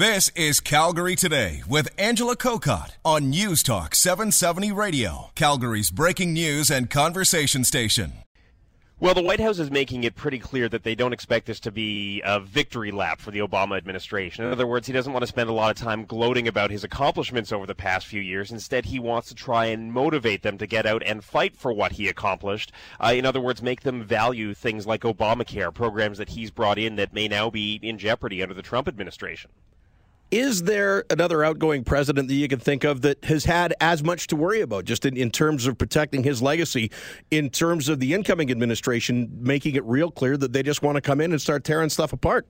This is Calgary Today with Angela Kokott on News Talk 770 Radio, Calgary's breaking news and conversation station. Well, the White House is making it pretty clear that they don't expect this to be a victory lap for the Obama administration. In other words, he doesn't want to spend a lot of time gloating about his accomplishments over the past few years. Instead, he wants to try and motivate them to get out and fight for what he accomplished. Uh, in other words, make them value things like Obamacare, programs that he's brought in that may now be in jeopardy under the Trump administration. Is there another outgoing president that you can think of that has had as much to worry about, just in, in terms of protecting his legacy, in terms of the incoming administration making it real clear that they just want to come in and start tearing stuff apart?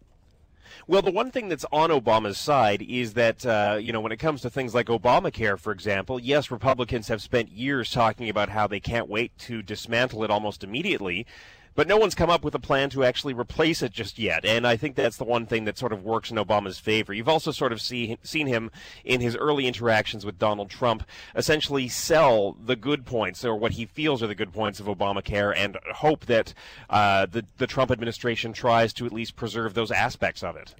Well, the one thing that's on Obama's side is that, uh, you know, when it comes to things like Obamacare, for example, yes, Republicans have spent years talking about how they can't wait to dismantle it almost immediately but no one's come up with a plan to actually replace it just yet. And I think that's the one thing that sort of works in Obama's favor. You've also sort of see, seen him in his early interactions with Donald Trump essentially sell the good points or what he feels are the good points of Obamacare and hope that uh, the, the Trump administration tries to at least preserve those aspects of it.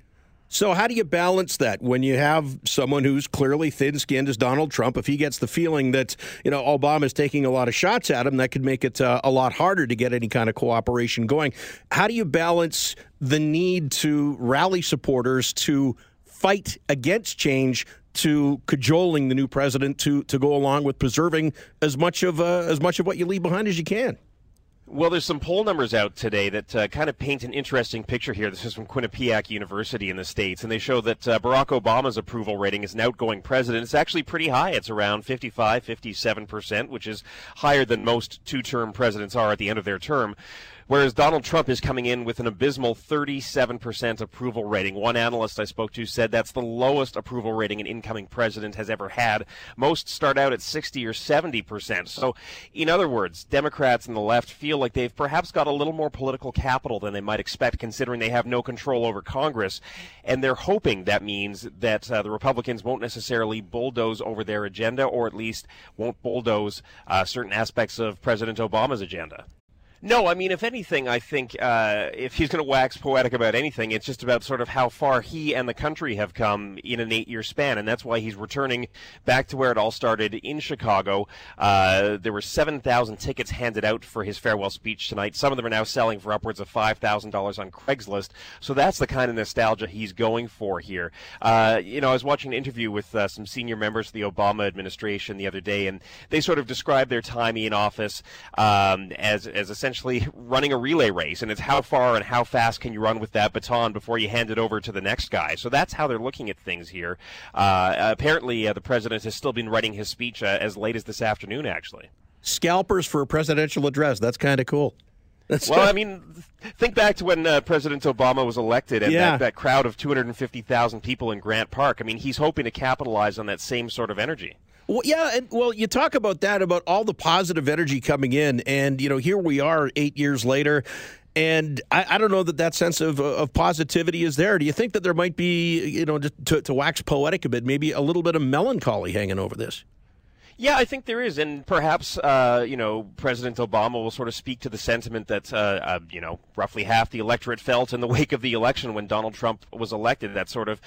So, how do you balance that when you have someone who's clearly thin skinned as Donald Trump? If he gets the feeling that, you know, Obama's taking a lot of shots at him, that could make it uh, a lot harder to get any kind of cooperation going. How do you balance the need to rally supporters to fight against change to cajoling the new president to, to go along with preserving as much of uh, as much of what you leave behind as you can? Well, there's some poll numbers out today that uh, kind of paint an interesting picture here. This is from Quinnipiac University in the States, and they show that uh, Barack Obama's approval rating as an outgoing president is actually pretty high. It's around 55, 57%, which is higher than most two term presidents are at the end of their term whereas Donald Trump is coming in with an abysmal 37% approval rating. One analyst I spoke to said that's the lowest approval rating an incoming president has ever had. Most start out at 60 or 70%. So, in other words, Democrats and the left feel like they've perhaps got a little more political capital than they might expect, considering they have no control over Congress. And they're hoping that means that uh, the Republicans won't necessarily bulldoze over their agenda, or at least won't bulldoze uh, certain aspects of President Obama's agenda. No, I mean, if anything, I think uh, if he's going to wax poetic about anything, it's just about sort of how far he and the country have come in an eight-year span, and that's why he's returning back to where it all started in Chicago. Uh, there were seven thousand tickets handed out for his farewell speech tonight. Some of them are now selling for upwards of five thousand dollars on Craigslist. So that's the kind of nostalgia he's going for here. Uh, you know, I was watching an interview with uh, some senior members of the Obama administration the other day, and they sort of described their time in office um, as as essentially essentially running a relay race, and it's how far and how fast can you run with that baton before you hand it over to the next guy. So that's how they're looking at things here. Uh, apparently, uh, the president has still been writing his speech uh, as late as this afternoon, actually. Scalpers for a presidential address. That's kind of cool. That's well, I mean, think back to when uh, President Obama was elected and yeah. that, that crowd of 250,000 people in Grant Park. I mean, he's hoping to capitalize on that same sort of energy. Well, yeah, and well, you talk about that about all the positive energy coming in, and you know, here we are eight years later. And I, I don't know that that sense of, of positivity is there. Do you think that there might be, you know, to, to wax poetic a bit, maybe a little bit of melancholy hanging over this? Yeah, I think there is, and perhaps uh, you know President Obama will sort of speak to the sentiment that uh, uh, you know roughly half the electorate felt in the wake of the election when Donald Trump was elected. That sort of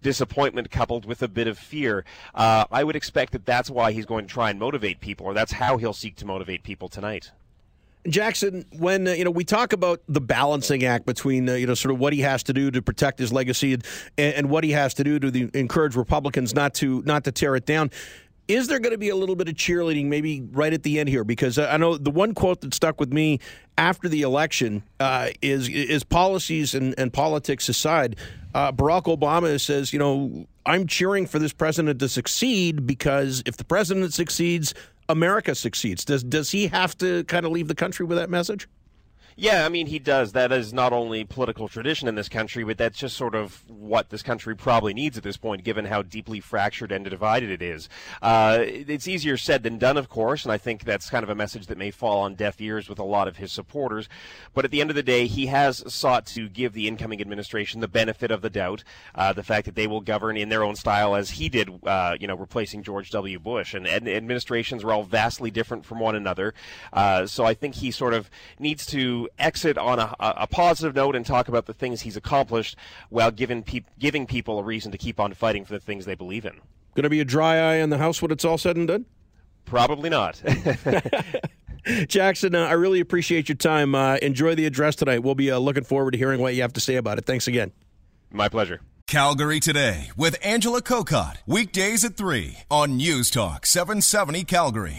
disappointment coupled with a bit of fear. Uh, I would expect that that's why he's going to try and motivate people, or that's how he'll seek to motivate people tonight. Jackson, when uh, you know we talk about the balancing act between uh, you know sort of what he has to do to protect his legacy and, and what he has to do to the, encourage Republicans not to not to tear it down, is there going to be a little bit of cheerleading maybe right at the end here? Because I know the one quote that stuck with me after the election uh, is is policies and, and politics aside. Uh, Barack Obama says, you know, I'm cheering for this president to succeed because if the president succeeds, America succeeds. Does does he have to kind of leave the country with that message? Yeah, I mean, he does. That is not only political tradition in this country, but that's just sort of what this country probably needs at this point, given how deeply fractured and divided it is. Uh, it's easier said than done, of course, and I think that's kind of a message that may fall on deaf ears with a lot of his supporters. But at the end of the day, he has sought to give the incoming administration the benefit of the doubt, uh, the fact that they will govern in their own style as he did, uh, you know, replacing George W. Bush. And, and, administrations are all vastly different from one another. Uh, so I think he sort of needs to to exit on a, a positive note and talk about the things he's accomplished while giving, pe- giving people a reason to keep on fighting for the things they believe in. Going to be a dry eye in the House when it's all said and done? Probably not. Jackson, uh, I really appreciate your time. Uh, enjoy the address tonight. We'll be uh, looking forward to hearing what you have to say about it. Thanks again. My pleasure. Calgary Today with Angela Kokott. Weekdays at 3 on News Talk 770 Calgary.